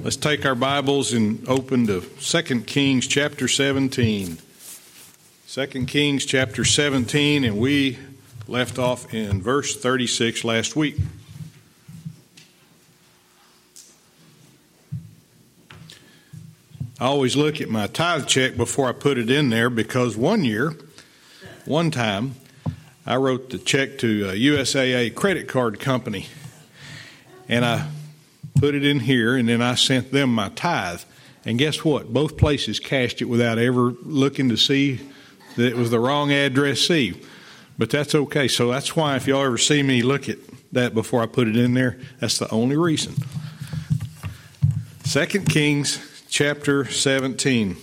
Let's take our Bibles and open to 2 Kings chapter 17. 2 Kings chapter 17, and we left off in verse 36 last week. I always look at my tithe check before I put it in there because one year, one time, I wrote the check to uh, a USAA credit card company, and I put it in here, and then I sent them my tithe. And guess what? Both places cashed it without ever looking to see that it was the wrong address C. But that's okay. So that's why if y'all ever see me look at that before I put it in there, that's the only reason. Second Kings chapter 17.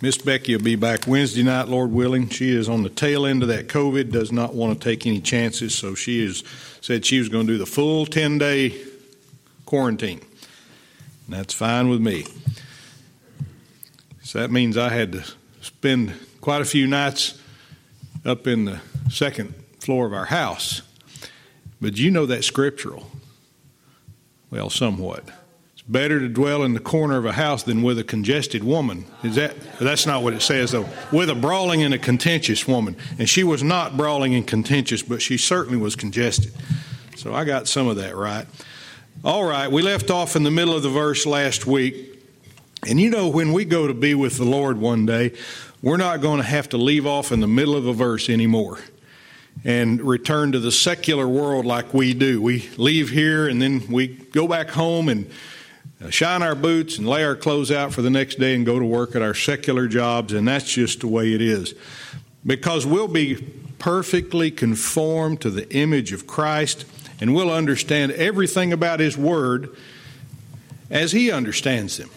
Miss Becky will be back Wednesday night, Lord willing. She is on the tail end of that COVID, does not want to take any chances, so she has said she was going to do the full 10 day quarantine. And that's fine with me. So that means I had to spend quite a few nights up in the second floor of our house. But you know that scriptural? Well, somewhat. It's better to dwell in the corner of a house than with a congested woman. Is that that's not what it says though. With a brawling and a contentious woman. And she was not brawling and contentious, but she certainly was congested. So I got some of that right. All right, we left off in the middle of the verse last week. And you know, when we go to be with the Lord one day, we're not going to have to leave off in the middle of a verse anymore and return to the secular world like we do. We leave here and then we go back home and uh, shine our boots and lay our clothes out for the next day and go to work at our secular jobs, and that's just the way it is. Because we'll be perfectly conformed to the image of Christ and we'll understand everything about His Word as He understands them.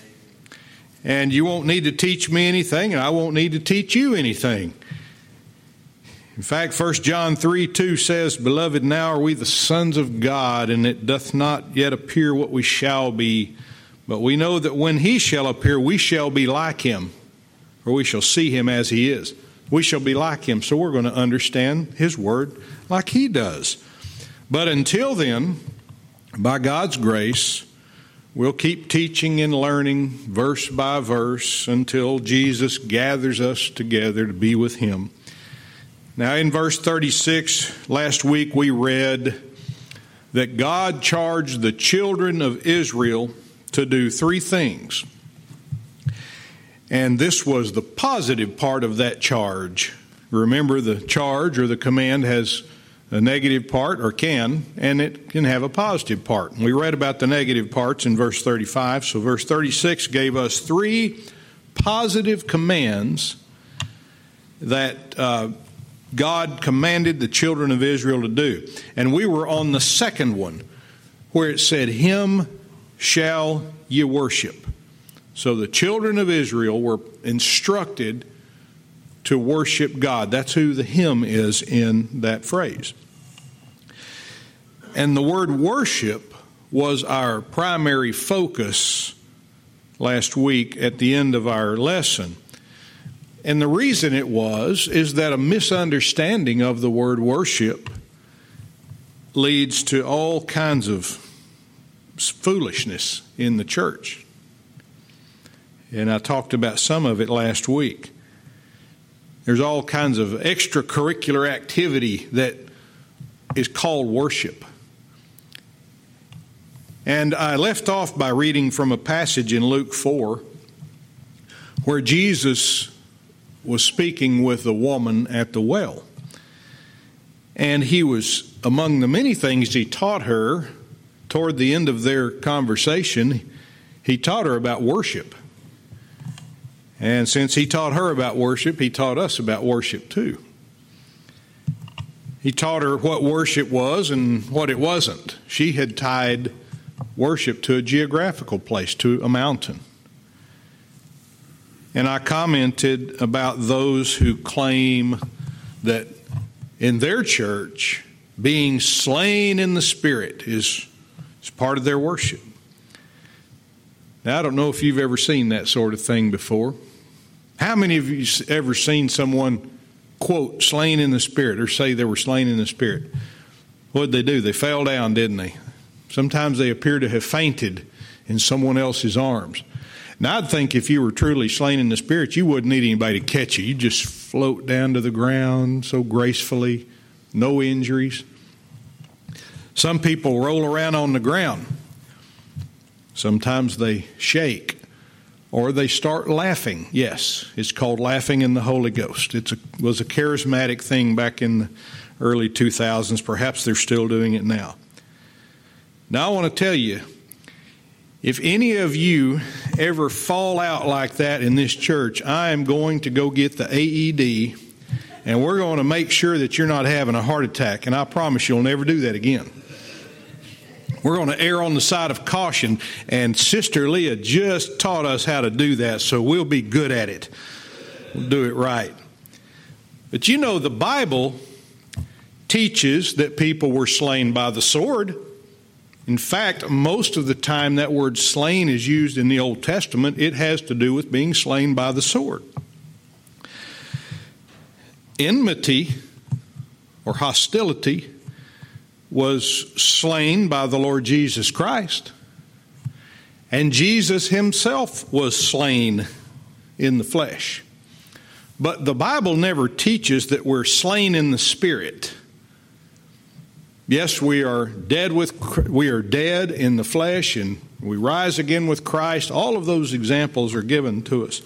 And you won't need to teach me anything, and I won't need to teach you anything. In fact, 1 John 3 2 says, Beloved, now are we the sons of God, and it doth not yet appear what we shall be. But we know that when he shall appear, we shall be like him, or we shall see him as he is. We shall be like him, so we're going to understand his word like he does. But until then, by God's grace, We'll keep teaching and learning verse by verse until Jesus gathers us together to be with Him. Now, in verse 36, last week we read that God charged the children of Israel to do three things. And this was the positive part of that charge. Remember, the charge or the command has a negative part, or can, and it can have a positive part. We read about the negative parts in verse 35. So, verse 36 gave us three positive commands that uh, God commanded the children of Israel to do. And we were on the second one, where it said, Him shall ye worship. So the children of Israel were instructed to worship God. That's who the Him is in that phrase. And the word worship was our primary focus last week at the end of our lesson. And the reason it was is that a misunderstanding of the word worship leads to all kinds of foolishness in the church. And I talked about some of it last week. There's all kinds of extracurricular activity that is called worship. And I left off by reading from a passage in Luke 4 where Jesus was speaking with a woman at the well. And he was, among the many things he taught her, toward the end of their conversation, he taught her about worship. And since he taught her about worship, he taught us about worship too. He taught her what worship was and what it wasn't. She had tied worship to a geographical place, to a mountain. And I commented about those who claim that in their church, being slain in the Spirit is, is part of their worship. Now, I don't know if you've ever seen that sort of thing before. How many of you ever seen someone quote slain in the Spirit or say they were slain in the Spirit? What did they do? They fell down, didn't they? Sometimes they appear to have fainted in someone else's arms. Now, I'd think if you were truly slain in the Spirit, you wouldn't need anybody to catch you. You'd just float down to the ground so gracefully, no injuries. Some people roll around on the ground. Sometimes they shake or they start laughing. Yes, it's called laughing in the Holy Ghost. It was a charismatic thing back in the early 2000s. Perhaps they're still doing it now. Now, I want to tell you if any of you ever fall out like that in this church, I am going to go get the AED and we're going to make sure that you're not having a heart attack. And I promise you'll never do that again. We're going to err on the side of caution, and Sister Leah just taught us how to do that, so we'll be good at it. We'll do it right. But you know, the Bible teaches that people were slain by the sword. In fact, most of the time that word slain is used in the Old Testament, it has to do with being slain by the sword. Enmity or hostility was slain by the Lord Jesus Christ. And Jesus himself was slain in the flesh. But the Bible never teaches that we're slain in the spirit. Yes, we are dead with we are dead in the flesh and we rise again with Christ. All of those examples are given to us.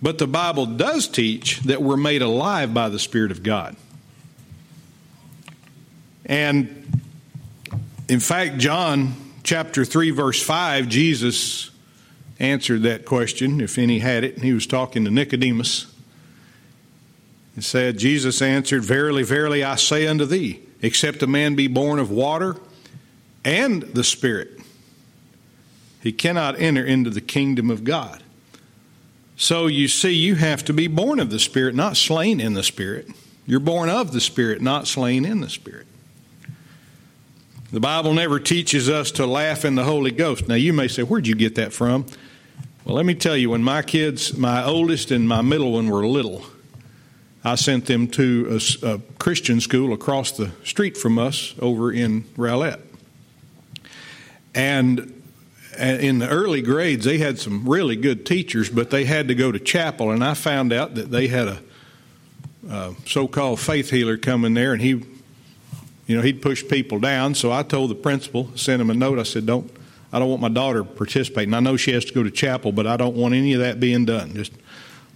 But the Bible does teach that we're made alive by the Spirit of God. And in fact, John chapter 3, verse 5, Jesus answered that question, if any had it. He was talking to Nicodemus. He said, Jesus answered, Verily, verily, I say unto thee, except a man be born of water and the Spirit, he cannot enter into the kingdom of God. So you see, you have to be born of the Spirit, not slain in the Spirit. You're born of the Spirit, not slain in the Spirit. The Bible never teaches us to laugh in the Holy Ghost. Now, you may say, Where'd you get that from? Well, let me tell you, when my kids, my oldest and my middle one, were little, I sent them to a, a Christian school across the street from us over in Rowlett. And in the early grades, they had some really good teachers, but they had to go to chapel. And I found out that they had a, so called faith healer come in there, and he you know, he'd push people down. So I told the principal, sent him a note. I said, "Don't, I don't want my daughter participating. I know she has to go to chapel, but I don't want any of that being done. Just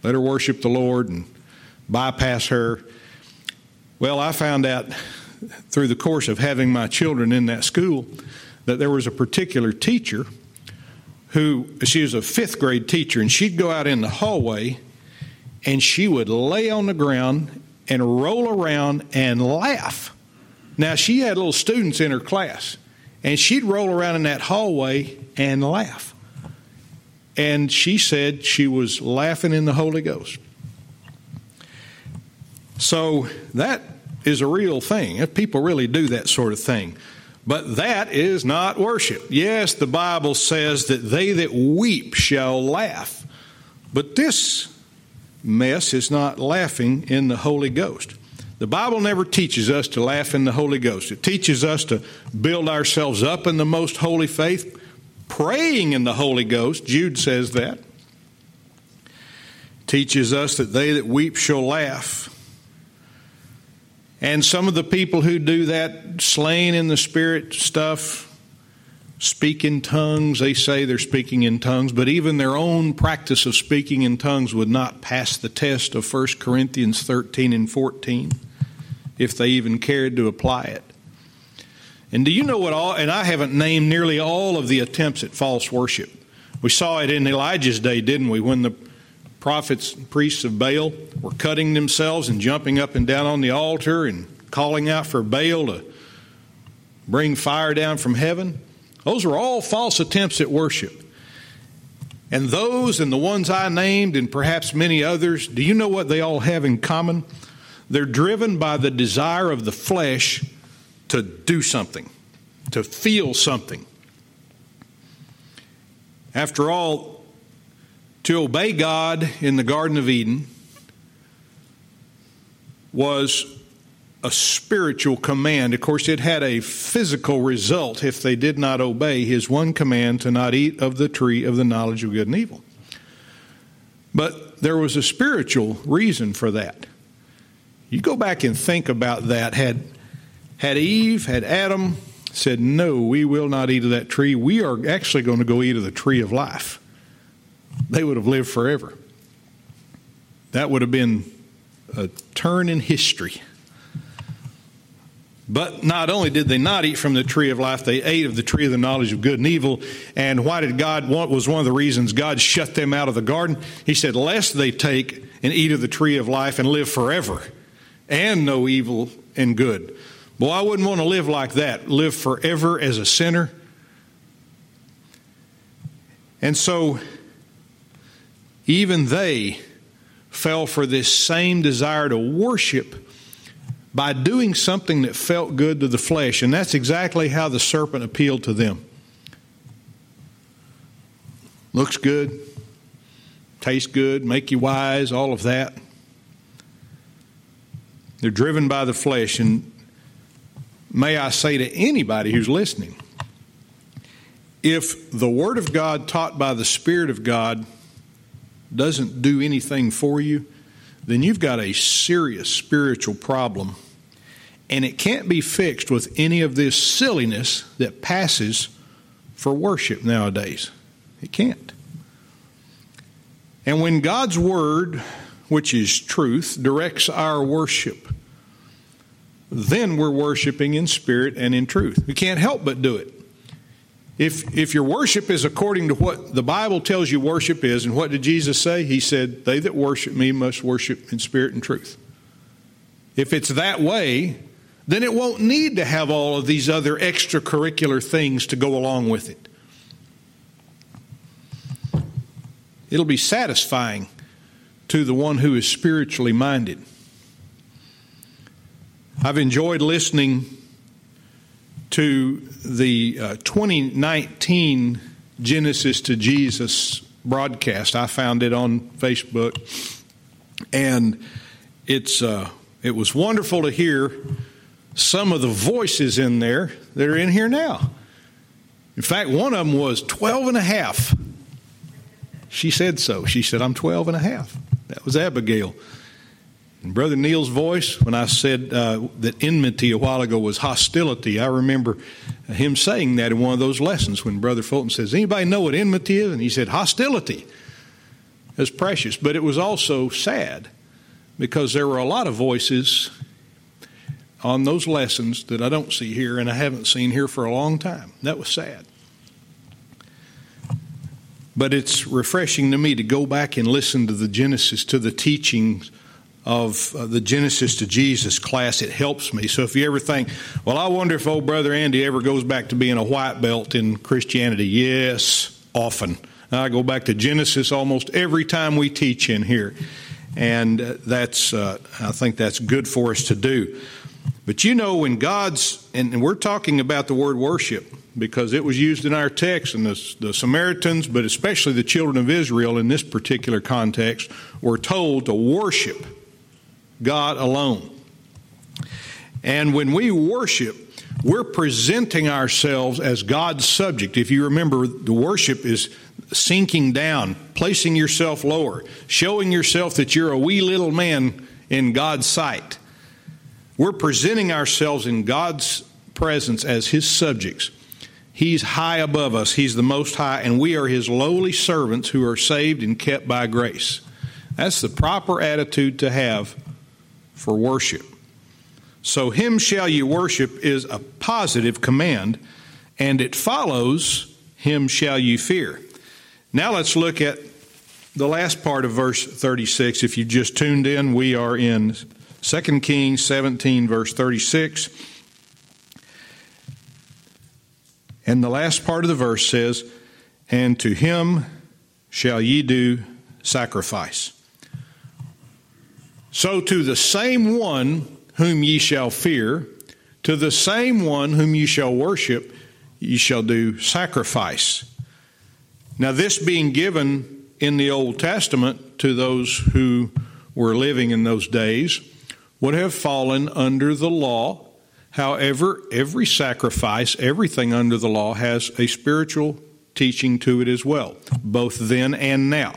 let her worship the Lord and bypass her." Well, I found out through the course of having my children in that school that there was a particular teacher who she was a fifth grade teacher, and she'd go out in the hallway and she would lay on the ground and roll around and laugh now, she had little students in her class, and she'd roll around in that hallway and laugh. And she said she was laughing in the Holy Ghost. So that is a real thing. If people really do that sort of thing. But that is not worship. Yes, the Bible says that they that weep shall laugh. But this mess is not laughing in the Holy Ghost. The Bible never teaches us to laugh in the Holy Ghost. It teaches us to build ourselves up in the most holy faith, praying in the Holy Ghost. Jude says that. Teaches us that they that weep shall laugh. And some of the people who do that slain in the spirit stuff, speak in tongues, they say they're speaking in tongues, but even their own practice of speaking in tongues would not pass the test of 1 Corinthians 13 and 14 if they even cared to apply it. And do you know what all, and I haven't named nearly all of the attempts at false worship. We saw it in Elijah's day, didn't we, when the prophets and priests of Baal were cutting themselves and jumping up and down on the altar and calling out for Baal to bring fire down from heaven. Those were all false attempts at worship. And those and the ones I named, and perhaps many others, do you know what they all have in common? They're driven by the desire of the flesh to do something, to feel something. After all, to obey God in the Garden of Eden was a spiritual command. Of course, it had a physical result if they did not obey his one command to not eat of the tree of the knowledge of good and evil. But there was a spiritual reason for that. You go back and think about that. Had, had Eve, had Adam said, No, we will not eat of that tree, we are actually going to go eat of the tree of life, they would have lived forever. That would have been a turn in history. But not only did they not eat from the tree of life, they ate of the tree of the knowledge of good and evil. And why did God want was one of the reasons God shut them out of the garden? He said, Lest they take and eat of the tree of life and live forever and know evil and good. Boy, I wouldn't want to live like that, live forever as a sinner. And so, even they fell for this same desire to worship by doing something that felt good to the flesh. And that's exactly how the serpent appealed to them. Looks good, tastes good, make you wise, all of that. They're driven by the flesh. And may I say to anybody who's listening, if the Word of God taught by the Spirit of God doesn't do anything for you, then you've got a serious spiritual problem and it can't be fixed with any of this silliness that passes for worship nowadays. It can't. And when God's Word, which is truth, directs our worship, then we're worshiping in spirit and in truth. We can't help but do it. If, if your worship is according to what the Bible tells you worship is, and what did Jesus say? He said, They that worship me must worship in spirit and truth. If it's that way, then it won't need to have all of these other extracurricular things to go along with it. It'll be satisfying to the one who is spiritually minded. I've enjoyed listening to the uh, 2019 Genesis to Jesus broadcast. I found it on Facebook, and it's uh, it was wonderful to hear some of the voices in there that are in here now. In fact, one of them was 12 and a half. She said so. She said, I'm 12 and a half. That was Abigail. And Brother Neil's voice, when I said uh, that enmity a while ago was hostility, I remember him saying that in one of those lessons when Brother Fulton says, Anybody know what enmity is? And he said, Hostility. It's precious. But it was also sad because there were a lot of voices on those lessons that I don't see here and I haven't seen here for a long time. That was sad. But it's refreshing to me to go back and listen to the Genesis, to the teachings of uh, the Genesis to Jesus class. It helps me. So if you ever think, well, I wonder if old brother Andy ever goes back to being a white belt in Christianity. Yes, often. I go back to Genesis almost every time we teach in here. And uh, that's, uh, I think that's good for us to do. But you know, when God's, and we're talking about the word worship because it was used in our text, and the, the, Samaritans, but especially the children of Israel in this particular context, were told to worship God alone. And when we worship, we're presenting ourselves as God's subject. If you remember, the worship is sinking down, placing yourself lower, showing yourself that you're a wee little man in God's sight. We're presenting ourselves in God's presence as His subjects. He's high above us, He's the Most High, and we are His lowly servants who are saved and kept by grace. That's the proper attitude to have for worship. So, Him shall you worship is a positive command, and it follows, Him shall you fear. Now, let's look at the last part of verse 36. If you just tuned in, we are in 2 Kings 17, verse 36. And the last part of the verse says, And to him shall ye do sacrifice. So to the same one whom ye shall fear, to the same one whom ye shall worship, ye shall do sacrifice. Now, this being given in the Old Testament to those who were living in those days, would have fallen under the law. However, every sacrifice, everything under the law, has a spiritual teaching to it as well, both then and now.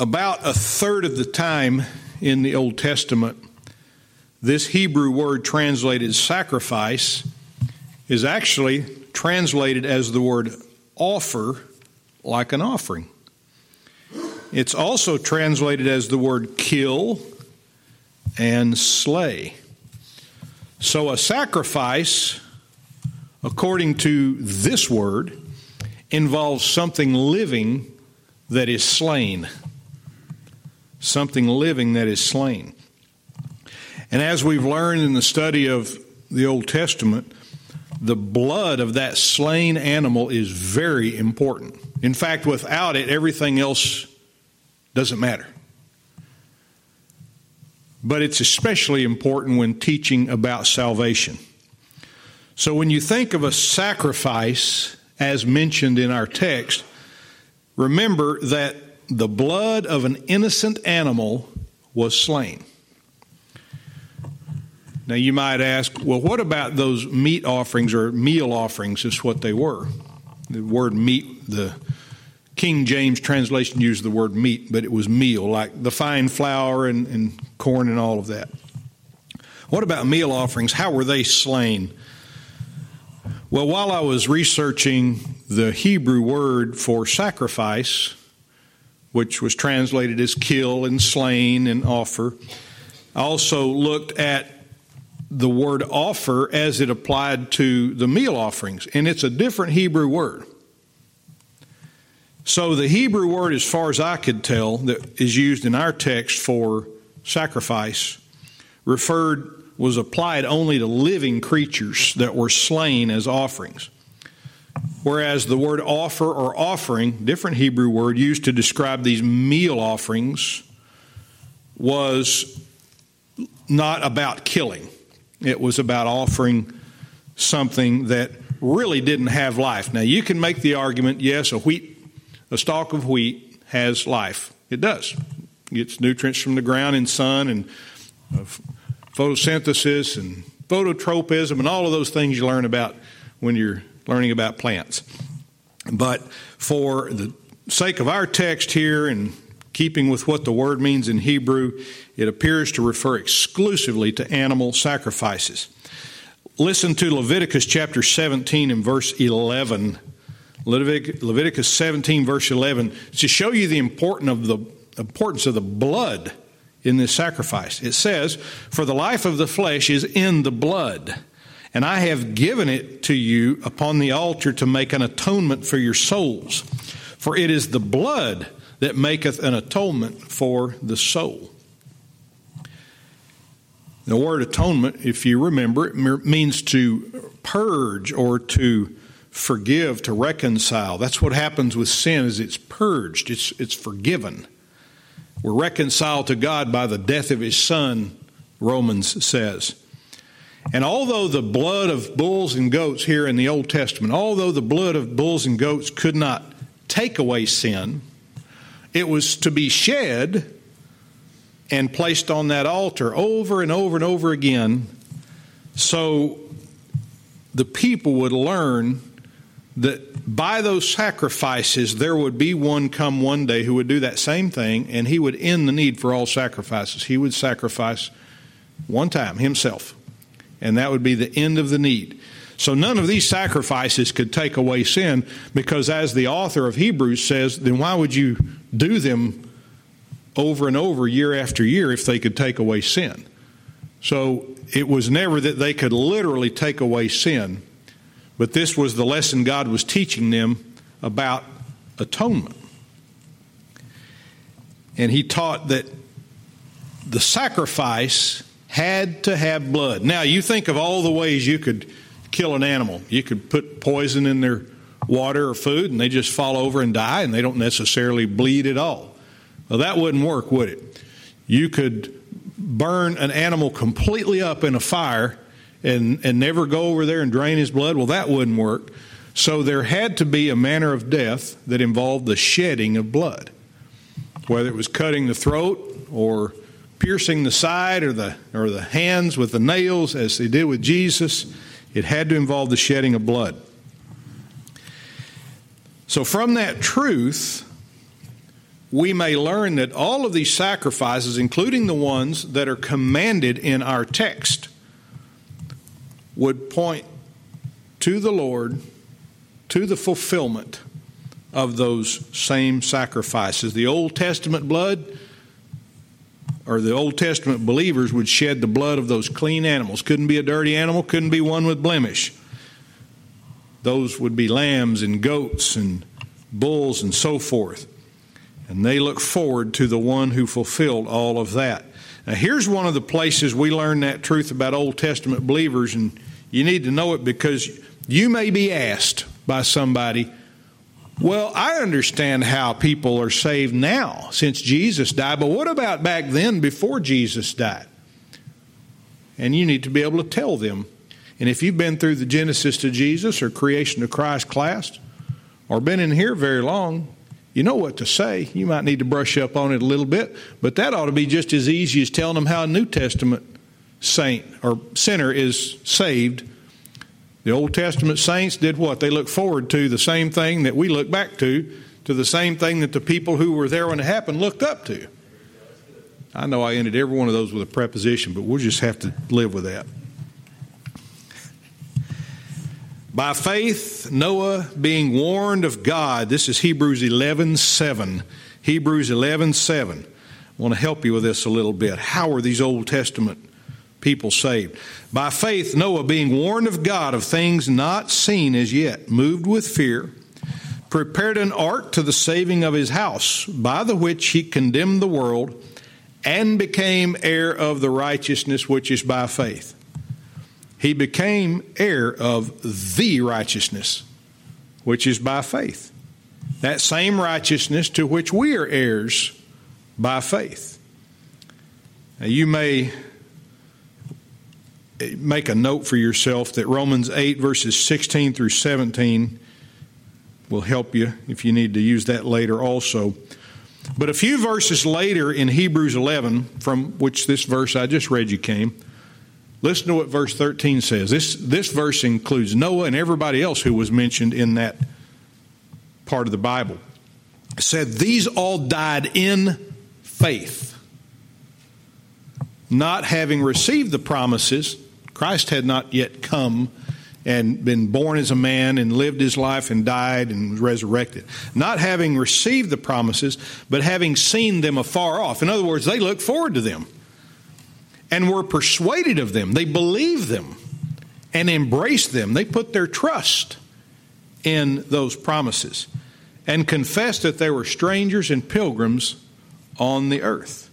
About a third of the time in the Old Testament, this Hebrew word translated sacrifice is actually translated as the word offer, like an offering. It's also translated as the word kill and slay. So a sacrifice, according to this word, involves something living that is slain. Something living that is slain. And as we've learned in the study of the Old Testament, the blood of that slain animal is very important. In fact, without it, everything else doesn't matter. But it's especially important when teaching about salvation. So when you think of a sacrifice, as mentioned in our text, remember that the blood of an innocent animal was slain. Now you might ask, well, what about those meat offerings or meal offerings? Is what they were. The word meat, the King James translation used the word meat, but it was meal, like the fine flour and, and corn and all of that. What about meal offerings? How were they slain? Well, while I was researching the Hebrew word for sacrifice, which was translated as kill and slain and offer, I also looked at the word offer as it applied to the meal offerings, and it's a different Hebrew word. So the Hebrew word, as far as I could tell, that is used in our text for sacrifice, referred was applied only to living creatures that were slain as offerings. Whereas the word offer or offering, different Hebrew word used to describe these meal offerings, was not about killing. It was about offering something that really didn't have life. Now, you can make the argument yes, a wheat, a stalk of wheat has life. It does. It gets nutrients from the ground and sun and uh, photosynthesis and phototropism and all of those things you learn about when you're learning about plants. But for the sake of our text here and keeping with what the word means in Hebrew, it appears to refer exclusively to animal sacrifices. Listen to Leviticus chapter 17 and verse 11. Leviticus 17, verse 11, to show you the importance of the importance of the blood in this sacrifice. It says, For the life of the flesh is in the blood, and I have given it to you upon the altar to make an atonement for your souls. For it is the blood that maketh an atonement for the soul. The word atonement, if you remember, it means to purge or to forgive, to reconcile. That's what happens with sin is it's purged, it's, it's forgiven. We're reconciled to God by the death of his son, Romans says. And although the blood of bulls and goats here in the Old Testament, although the blood of bulls and goats could not take away sin, it was to be shed and placed on that altar over and over and over again so the people would learn that by those sacrifices, there would be one come one day who would do that same thing, and he would end the need for all sacrifices. He would sacrifice one time himself, and that would be the end of the need. So none of these sacrifices could take away sin, because as the author of Hebrews says, then why would you do them over and over, year after year, if they could take away sin? So it was never that they could literally take away sin but this was the lesson God was teaching them about atonement. And he taught that the sacrifice had to have blood. Now, you think of all the ways you could kill an animal. You could put poison in their water or food and they just fall over and die and they don't necessarily bleed at all. Well, that wouldn't work, would it? You could burn an animal completely up in a fire and, and never go over there and drain his blood? Well, that wouldn't work. So there had to be a manner of death that involved the shedding of blood, whether it was cutting the throat or piercing the side or the, or the hands with the nails as they did with Jesus. It had to involve the shedding of blood. So, from that truth, we may learn that all of these sacrifices, including the ones that are commanded in our text, would point to the Lord, to the fulfillment of those same sacrifices. The Old Testament blood, or the Old Testament believers, would shed the blood of those clean animals. Couldn't be a dirty animal, couldn't be one with blemish. Those would be lambs and goats and bulls and so forth. And they look forward to the one who fulfilled all of that. Now, here's one of the places we learn that truth about Old Testament believers, and you need to know it because you may be asked by somebody, Well, I understand how people are saved now since Jesus died, but what about back then before Jesus died? And you need to be able to tell them. And if you've been through the Genesis to Jesus or Creation to Christ class, or been in here very long, you know what to say. You might need to brush up on it a little bit, but that ought to be just as easy as telling them how a New Testament saint or sinner is saved. The Old Testament saints did what? They looked forward to the same thing that we look back to, to the same thing that the people who were there when it happened looked up to. I know I ended every one of those with a preposition, but we'll just have to live with that. By faith, Noah being warned of God, this is Hebrews 11 7. Hebrews 11 7. I want to help you with this a little bit. How are these Old Testament people saved? By faith, Noah being warned of God of things not seen as yet, moved with fear, prepared an ark to the saving of his house, by the which he condemned the world and became heir of the righteousness which is by faith he became heir of the righteousness, which is by faith. That same righteousness to which we are heirs by faith. Now, you may make a note for yourself that Romans 8, verses 16 through 17 will help you if you need to use that later also. But a few verses later in Hebrews 11, from which this verse I just read you came, Listen to what verse 13 says. This, this verse includes Noah and everybody else who was mentioned in that part of the Bible. It said, These all died in faith, not having received the promises. Christ had not yet come and been born as a man and lived his life and died and was resurrected. Not having received the promises, but having seen them afar off. In other words, they looked forward to them and were persuaded of them. They believed them and embraced them. They put their trust in those promises and confessed that they were strangers and pilgrims on the earth.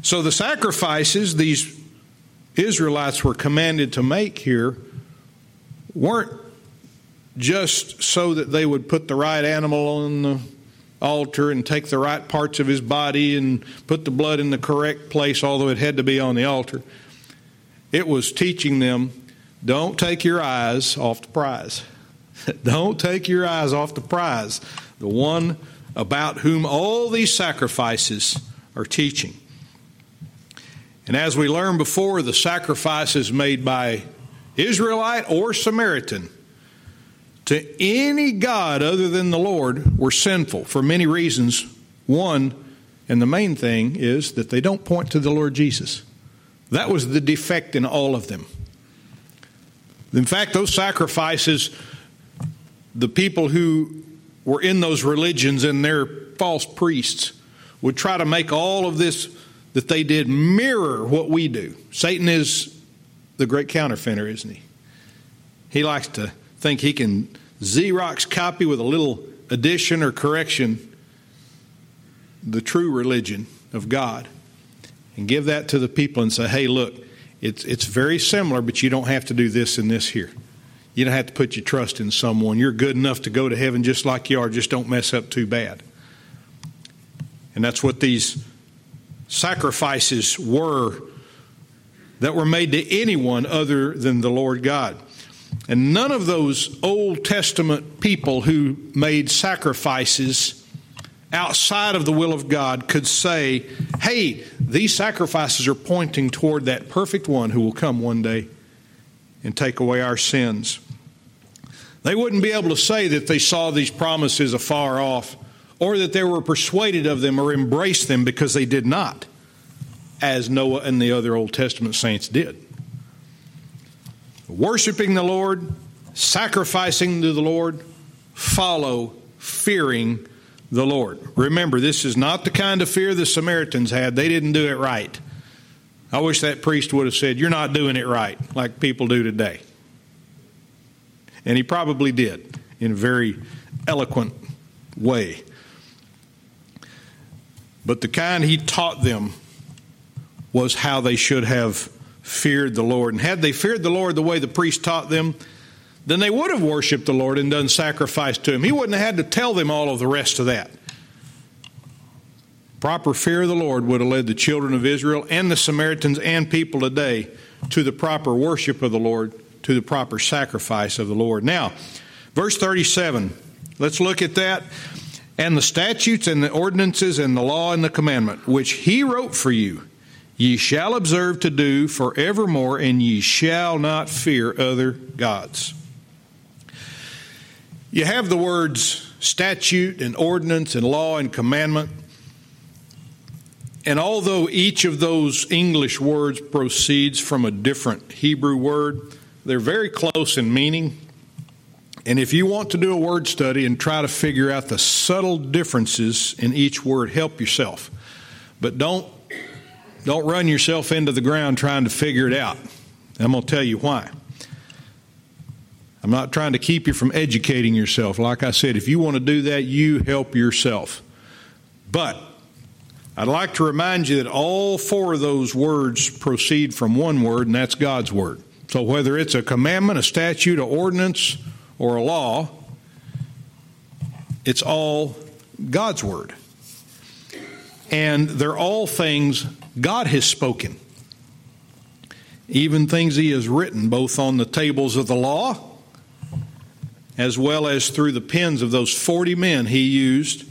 So the sacrifices these Israelites were commanded to make here weren't just so that they would put the right animal on the altar and take the right parts of his body and put the blood in the correct place, although it had to be on the altar. It was teaching them don't take your eyes off the prize. don't take your eyes off the prize, the one about whom all these sacrifices are teaching. And as we learned before, the sacrifices made by Israelite or Samaritan to any God other than the Lord were sinful for many reasons. One, and the main thing, is that they don't point to the Lord Jesus. That was the defect in all of them. In fact, those sacrifices, the people who were in those religions and their false priests would try to make all of this that they did mirror what we do. Satan is the great counterfeiter, isn't he? He likes to think he can Xerox copy with a little addition or correction the true religion of God and give that to the people and say, hey, look, it's, it's very similar, but you don't have to do this and this here. You don't have to put your trust in someone. You're good enough to go to heaven just like you are, just don't mess up too bad. And that's what these sacrifices were that were made to anyone other than the Lord God. And none of those Old Testament people who made sacrifices outside of the will of God could say, hey, these sacrifices are pointing toward that perfect one who will come one day and take away our sins. They wouldn't be able to say that they saw these promises afar off or that they were persuaded of them or embraced them because they did not, as Noah and the other Old Testament saints did. Worshiping the Lord, sacrificing to the Lord, follow fearing the Lord. Remember, this is not the kind of fear the Samaritans had. They didn't do it right. I wish that priest would have said, You're not doing it right, like people do today. And he probably did in a very eloquent way. But the kind he taught them was how they should have feared the Lord. And had they feared the Lord the way the priest taught them, then they would have worshiped the Lord and done sacrifice to Him. He wouldn't have had to tell them all of the rest of that. Proper fear of the Lord would have led the children of Israel and the Samaritans and people today to the proper worship of the Lord, to the proper sacrifice of the Lord. Now, verse 37, let's look at that. And the statutes and the ordinances and the law and the commandment, which He wrote for you, ye shall observe to do forevermore, and ye shall not fear other gods. You have the words statute and ordinance and law and commandment. And although each of those English words proceeds from a different Hebrew word, they're very close in meaning. And if you want to do a word study and try to figure out the subtle differences in each word, help yourself. But don't don't run yourself into the ground trying to figure it out. I'm going to tell you why. I'm not trying to keep you from educating yourself. Like I said, if you want to do that, you help yourself. But I'd like to remind you that all four of those words proceed from one word, and that's God's word. So whether it's a commandment, a statute, an ordinance, or a law, it's all God's word. And they're all things God has spoken. Even things He has written, both on the tables of the law as well as through the pens of those 40 men he used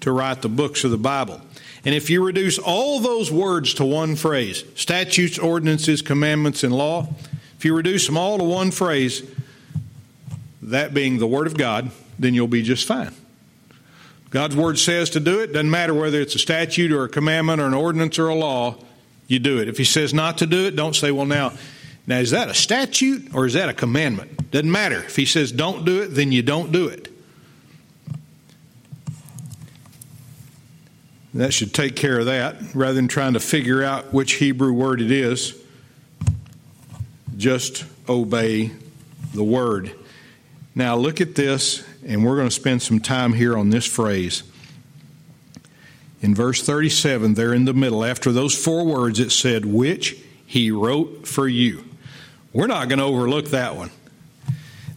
to write the books of the Bible. And if you reduce all those words to one phrase statutes, ordinances, commandments, and law if you reduce them all to one phrase, that being the Word of God, then you'll be just fine. God's Word says to do it, doesn't matter whether it's a statute or a commandment or an ordinance or a law, you do it. If He says not to do it, don't say, well, now, now, is that a statute or is that a commandment? Doesn't matter. If he says don't do it, then you don't do it. That should take care of that rather than trying to figure out which Hebrew word it is. Just obey the word. Now, look at this, and we're going to spend some time here on this phrase. In verse 37, there in the middle, after those four words, it said, Which he wrote for you. We're not going to overlook that one.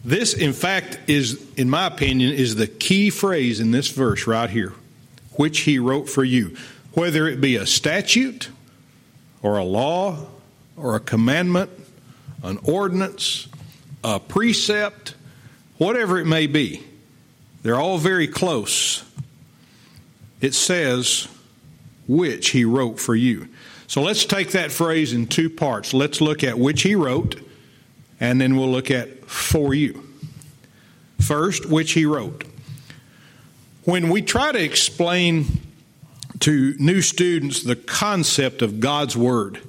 This, in fact, is, in my opinion, is the key phrase in this verse right here, which he wrote for you. Whether it be a statute or a law or a commandment, an ordinance, a precept, whatever it may be, they're all very close. It says, which he wrote for you. So let's take that phrase in two parts. Let's look at which he wrote, and then we'll look at for you. First, which he wrote. When we try to explain to new students the concept of God's Word,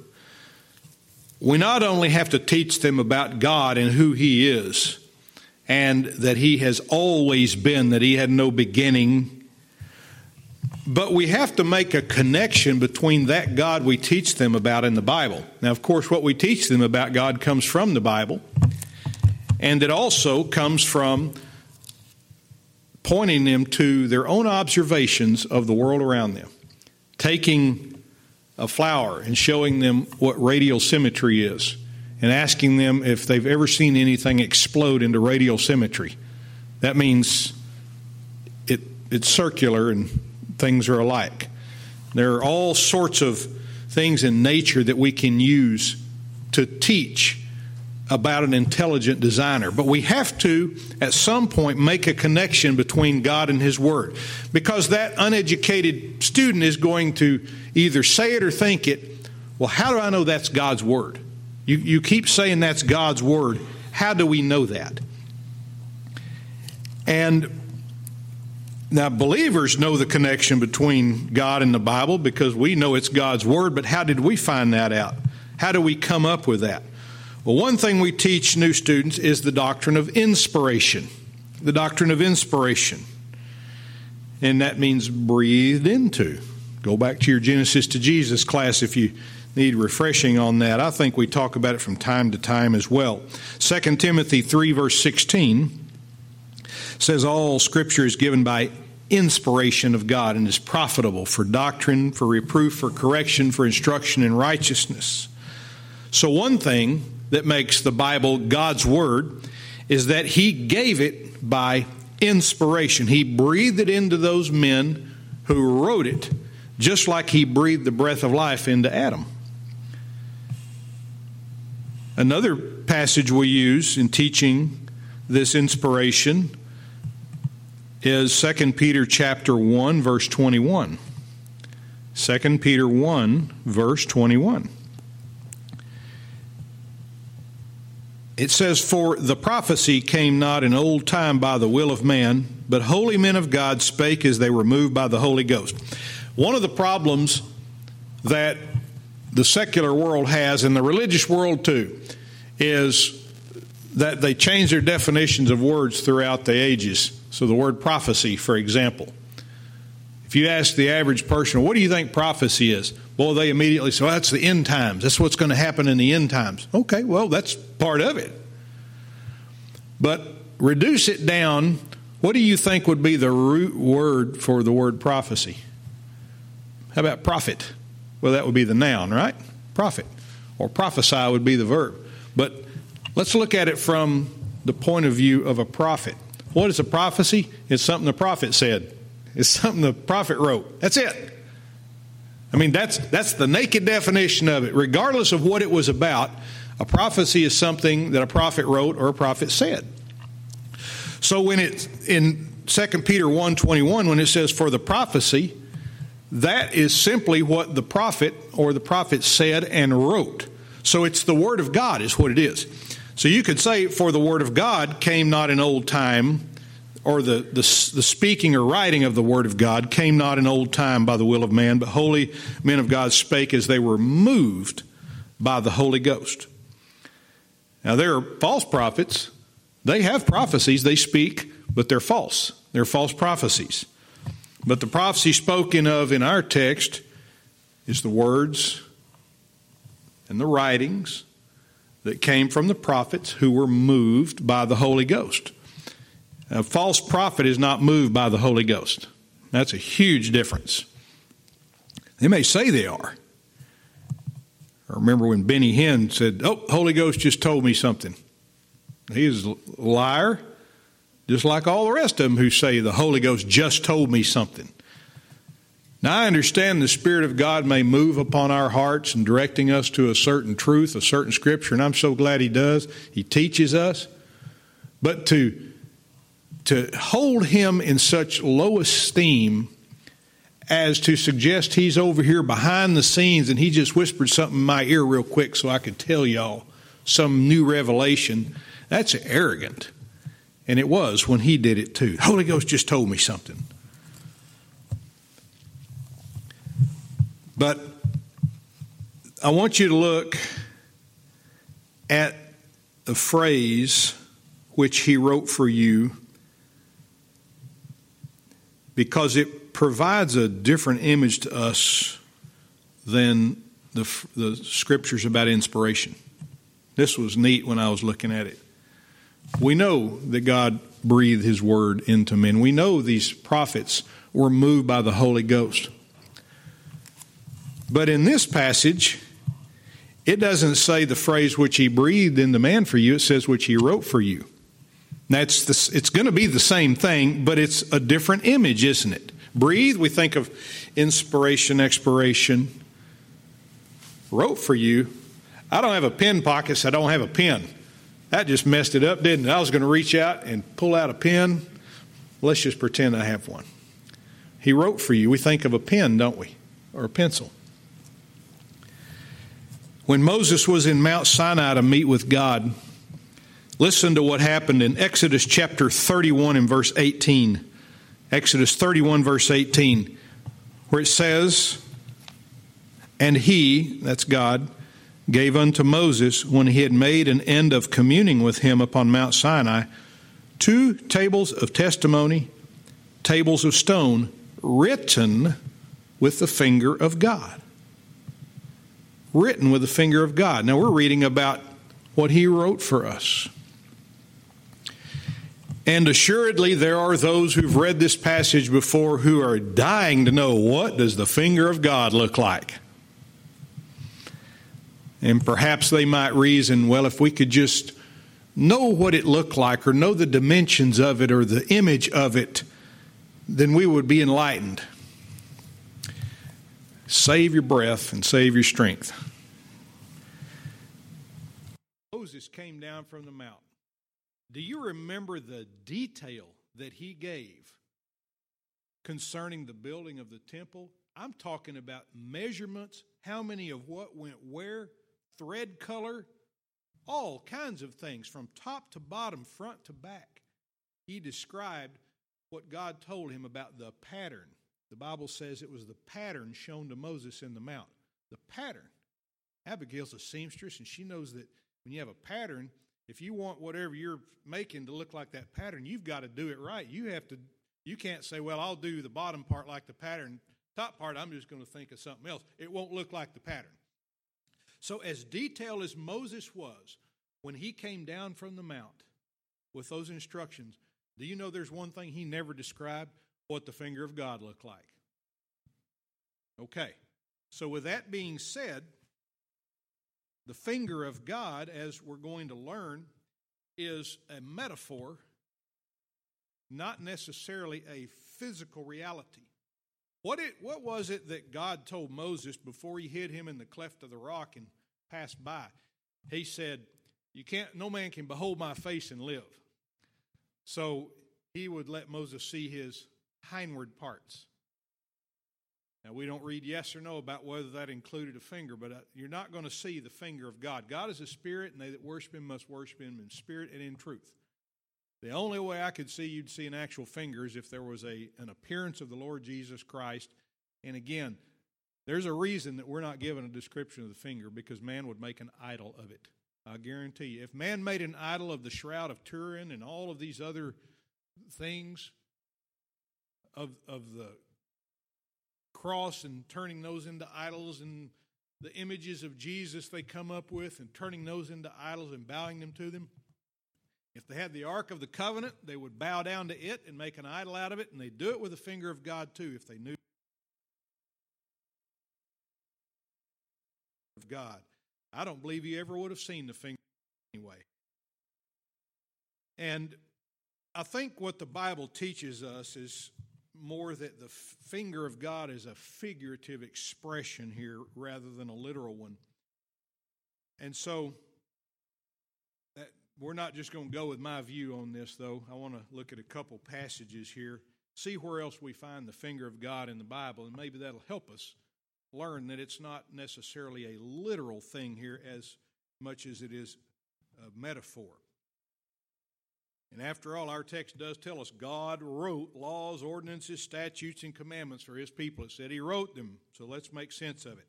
we not only have to teach them about God and who He is, and that He has always been, that He had no beginning. But we have to make a connection between that God we teach them about in the Bible. Now, of course, what we teach them about God comes from the Bible, and it also comes from pointing them to their own observations of the world around them, taking a flower and showing them what radial symmetry is, and asking them if they've ever seen anything explode into radial symmetry. That means it, it's circular and things are alike. There are all sorts of things in nature that we can use to teach about an intelligent designer. But we have to, at some point, make a connection between God and His Word. Because that uneducated student is going to either say it or think it. Well, how do I know that's God's Word? You, you keep saying that's God's Word. How do we know that? And now, believers know the connection between God and the Bible because we know it's God's Word, but how did we find that out? How do we come up with that? Well, one thing we teach new students is the doctrine of inspiration. The doctrine of inspiration. And that means breathed into. Go back to your Genesis to Jesus class if you need refreshing on that. I think we talk about it from time to time as well. 2 Timothy 3, verse 16 says, All scripture is given by inspiration of God and is profitable for doctrine, for reproof, for correction, for instruction in righteousness. So, one thing that makes the Bible God's Word is that He gave it by inspiration. He breathed it into those men who wrote it, just like He breathed the breath of life into Adam. Another passage we use in teaching this inspiration is 2 Peter chapter 1 verse 21. 2 Peter 1 verse 21. It says, For the prophecy came not in old time by the will of man, but holy men of God spake as they were moved by the Holy Ghost. One of the problems that the secular world has, and the religious world too, is that they change their definitions of words throughout the ages. So, the word prophecy, for example. If you ask the average person, what do you think prophecy is? Well, they immediately say, well, that's the end times. That's what's going to happen in the end times. Okay, well, that's part of it. But reduce it down. What do you think would be the root word for the word prophecy? How about prophet? Well, that would be the noun, right? Prophet. Or prophesy would be the verb. But let's look at it from the point of view of a prophet. What is a prophecy? It's something the prophet said. It's something the prophet wrote. That's it. I mean, that's, that's the naked definition of it. Regardless of what it was about, a prophecy is something that a prophet wrote or a prophet said. So when it's in 2 Peter 1.21, when it says, for the prophecy, that is simply what the prophet or the prophet said and wrote. So it's the Word of God, is what it is. So you could say, for the Word of God came not in old time or the, the, the, speaking or writing of the Word of God came not in old time by the will of man, but holy men of God spake as they were moved by the Holy Ghost. Now, there are false prophets. They have prophecies, they speak, but they're false. They're false prophecies. But the prophecy spoken of in our text is the words and the writings that came from the prophets who were moved by the Holy Ghost. A false prophet is not moved by the Holy Ghost. That's a huge difference. They may say they are. I remember when Benny Hinn said, Oh, Holy Ghost just told me something. He is a liar, just like all the rest of them who say the Holy Ghost just told me something. Now, I understand the Spirit of God may move upon our hearts and directing us to a certain truth, a certain scripture, and I'm so glad He does. He teaches us. But to to hold him in such low esteem as to suggest he's over here behind the scenes and he just whispered something in my ear real quick so I could tell y'all some new revelation, that's arrogant. And it was when he did it too. The Holy Ghost just told me something. But I want you to look at the phrase which he wrote for you because it provides a different image to us than the, the scriptures about inspiration. This was neat when I was looking at it. We know that God breathed His word into men. We know these prophets were moved by the Holy Ghost. But in this passage, it doesn't say the phrase which He breathed into man for you, it says which He wrote for you. That's the, it's going to be the same thing, but it's a different image, isn't it? Breathe, we think of inspiration, expiration. Wrote for you. I don't have a pen pocket, so I don't have a pen. That just messed it up, didn't it? I was going to reach out and pull out a pen. Let's just pretend I have one. He wrote for you. We think of a pen, don't we? Or a pencil. When Moses was in Mount Sinai to meet with God, listen to what happened in Exodus chapter 31 and verse 18. Exodus 31, verse 18, where it says, And he, that's God, gave unto Moses, when he had made an end of communing with him upon Mount Sinai, two tables of testimony, tables of stone, written with the finger of God. Written with the finger of God. Now we're reading about what he wrote for us. And assuredly, there are those who've read this passage before who are dying to know what does the finger of God look like? And perhaps they might reason, well, if we could just know what it looked like or know the dimensions of it or the image of it, then we would be enlightened. Save your breath and save your strength. Moses came down from the mountain. Do you remember the detail that he gave concerning the building of the temple? I'm talking about measurements, how many of what went where, thread color, all kinds of things from top to bottom, front to back. He described what God told him about the pattern. The Bible says it was the pattern shown to Moses in the mount. The pattern. Abigail's a seamstress, and she knows that when you have a pattern, if you want whatever you're making to look like that pattern, you've got to do it right. You have to. You can't say, "Well, I'll do the bottom part like the pattern. Top part, I'm just going to think of something else." It won't look like the pattern. So, as detailed as Moses was when he came down from the mount with those instructions, do you know there's one thing he never described? What the finger of God looked like. Okay. So, with that being said, the finger of God, as we're going to learn, is a metaphor, not necessarily a physical reality. What, it, what was it that God told Moses before he hid him in the cleft of the rock and passed by? He said, You can't, no man can behold my face and live. So he would let Moses see his hindward parts. Now, we don't read yes or no about whether that included a finger, but uh, you're not going to see the finger of God. God is a spirit, and they that worship him must worship him in spirit and in truth. The only way I could see you'd see an actual finger is if there was a, an appearance of the Lord Jesus Christ. And again, there's a reason that we're not given a description of the finger because man would make an idol of it. I guarantee you. If man made an idol of the Shroud of Turin and all of these other things of, of the cross and turning those into idols and the images of Jesus they come up with and turning those into idols and bowing them to them, if they had the Ark of the Covenant, they would bow down to it and make an idol out of it, and they'd do it with the finger of God too if they knew of God. I don't believe you ever would have seen the finger anyway. And I think what the Bible teaches us is more that the finger of God is a figurative expression here rather than a literal one. And so we're not just going to go with my view on this, though. I want to look at a couple passages here, see where else we find the finger of God in the Bible, and maybe that'll help us learn that it's not necessarily a literal thing here as much as it is a metaphor. And after all, our text does tell us God wrote laws, ordinances, statutes, and commandments for his people. It said he wrote them, so let's make sense of it.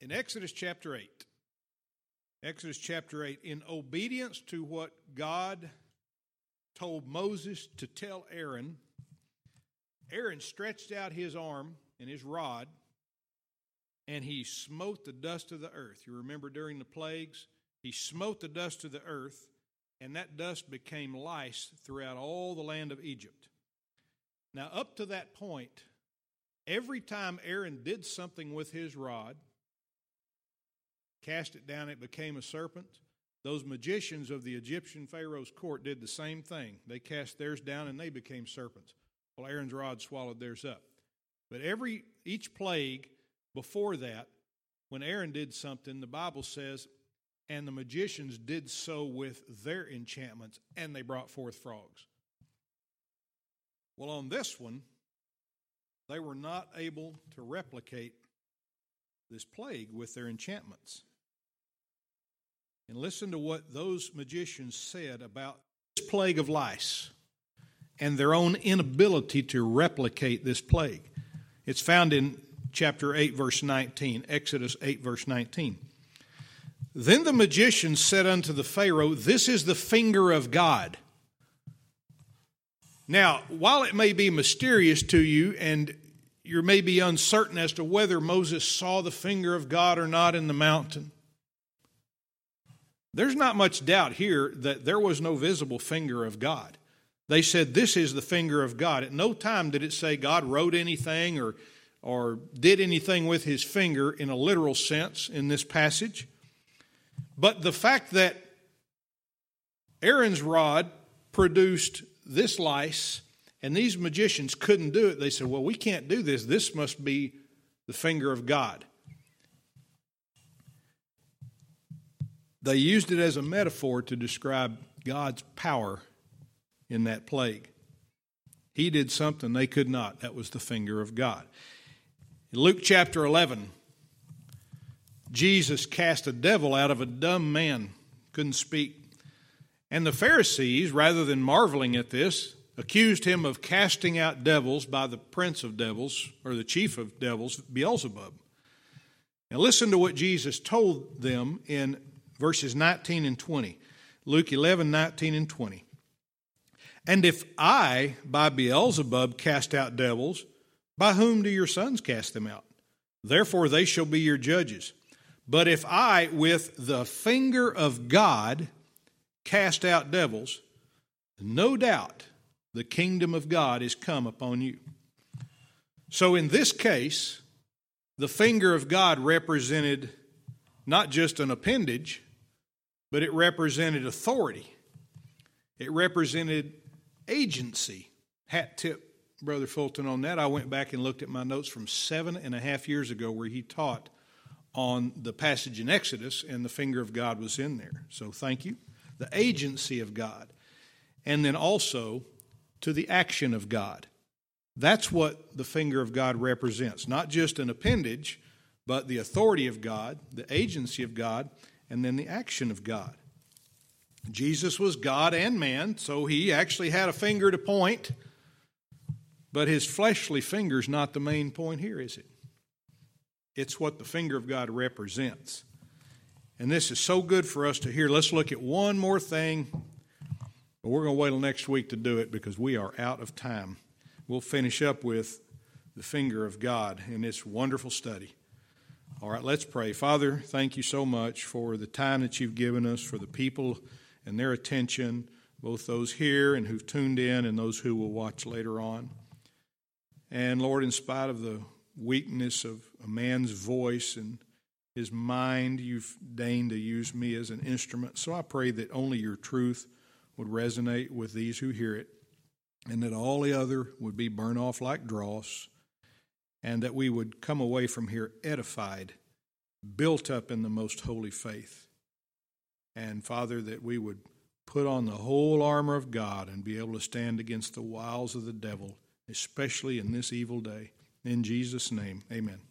In Exodus chapter 8, Exodus chapter 8, in obedience to what God told Moses to tell Aaron, Aaron stretched out his arm and his rod and he smote the dust of the earth. You remember during the plagues? He smote the dust of the earth, and that dust became lice throughout all the land of Egypt. Now, up to that point, every time Aaron did something with his rod, cast it down, it became a serpent. Those magicians of the Egyptian Pharaoh's court did the same thing. They cast theirs down and they became serpents. Well, Aaron's rod swallowed theirs up. But every each plague before that, when Aaron did something, the Bible says and the magicians did so with their enchantments, and they brought forth frogs. Well, on this one, they were not able to replicate this plague with their enchantments. And listen to what those magicians said about this plague of lice and their own inability to replicate this plague. It's found in chapter 8, verse 19, Exodus 8, verse 19. Then the magicians said unto the Pharaoh, This is the finger of God. Now, while it may be mysterious to you and you may be uncertain as to whether Moses saw the finger of God or not in the mountain, there's not much doubt here that there was no visible finger of God. They said, This is the finger of God. At no time did it say God wrote anything or, or did anything with his finger in a literal sense in this passage. But the fact that Aaron's rod produced this lice and these magicians couldn't do it, they said, Well, we can't do this. This must be the finger of God. They used it as a metaphor to describe God's power in that plague. He did something they could not. That was the finger of God. In Luke chapter 11, Jesus cast a devil out of a dumb man, couldn't speak. And the Pharisees, rather than marveling at this, accused him of casting out devils by the prince of devils, or the chief of devils, Beelzebub. Now, listen to what Jesus told them in verses 19 and 20. Luke 11, 19 and 20. And if I, by Beelzebub, cast out devils, by whom do your sons cast them out? Therefore they shall be your judges. But if I, with the finger of God, cast out devils, no doubt the kingdom of God is come upon you. So in this case, the finger of God represented not just an appendage, but it represented authority. It represented agency. Hat tip, Brother Fulton, on that. I went back and looked at my notes from seven and a half years ago where he taught on the passage in Exodus, and the finger of God was in there. So thank you. The agency of God. And then also to the action of God. That's what the finger of God represents. Not just an appendage, but the authority of God, the agency of God, and then the action of God. Jesus was God and man, so he actually had a finger to point, but his fleshly finger is not the main point here, is it? It's what the finger of God represents. And this is so good for us to hear. Let's look at one more thing, but we're going to wait till next week to do it because we are out of time. We'll finish up with the finger of God in this wonderful study. All right, let's pray. Father, thank you so much for the time that you've given us, for the people and their attention, both those here and who've tuned in and those who will watch later on. And Lord, in spite of the weakness of a man's voice and his mind, you've deigned to use me as an instrument. So I pray that only your truth would resonate with these who hear it, and that all the other would be burned off like dross, and that we would come away from here edified, built up in the most holy faith. And Father, that we would put on the whole armor of God and be able to stand against the wiles of the devil, especially in this evil day. In Jesus' name, amen.